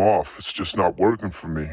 off. It's just not working for me.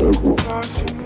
Lost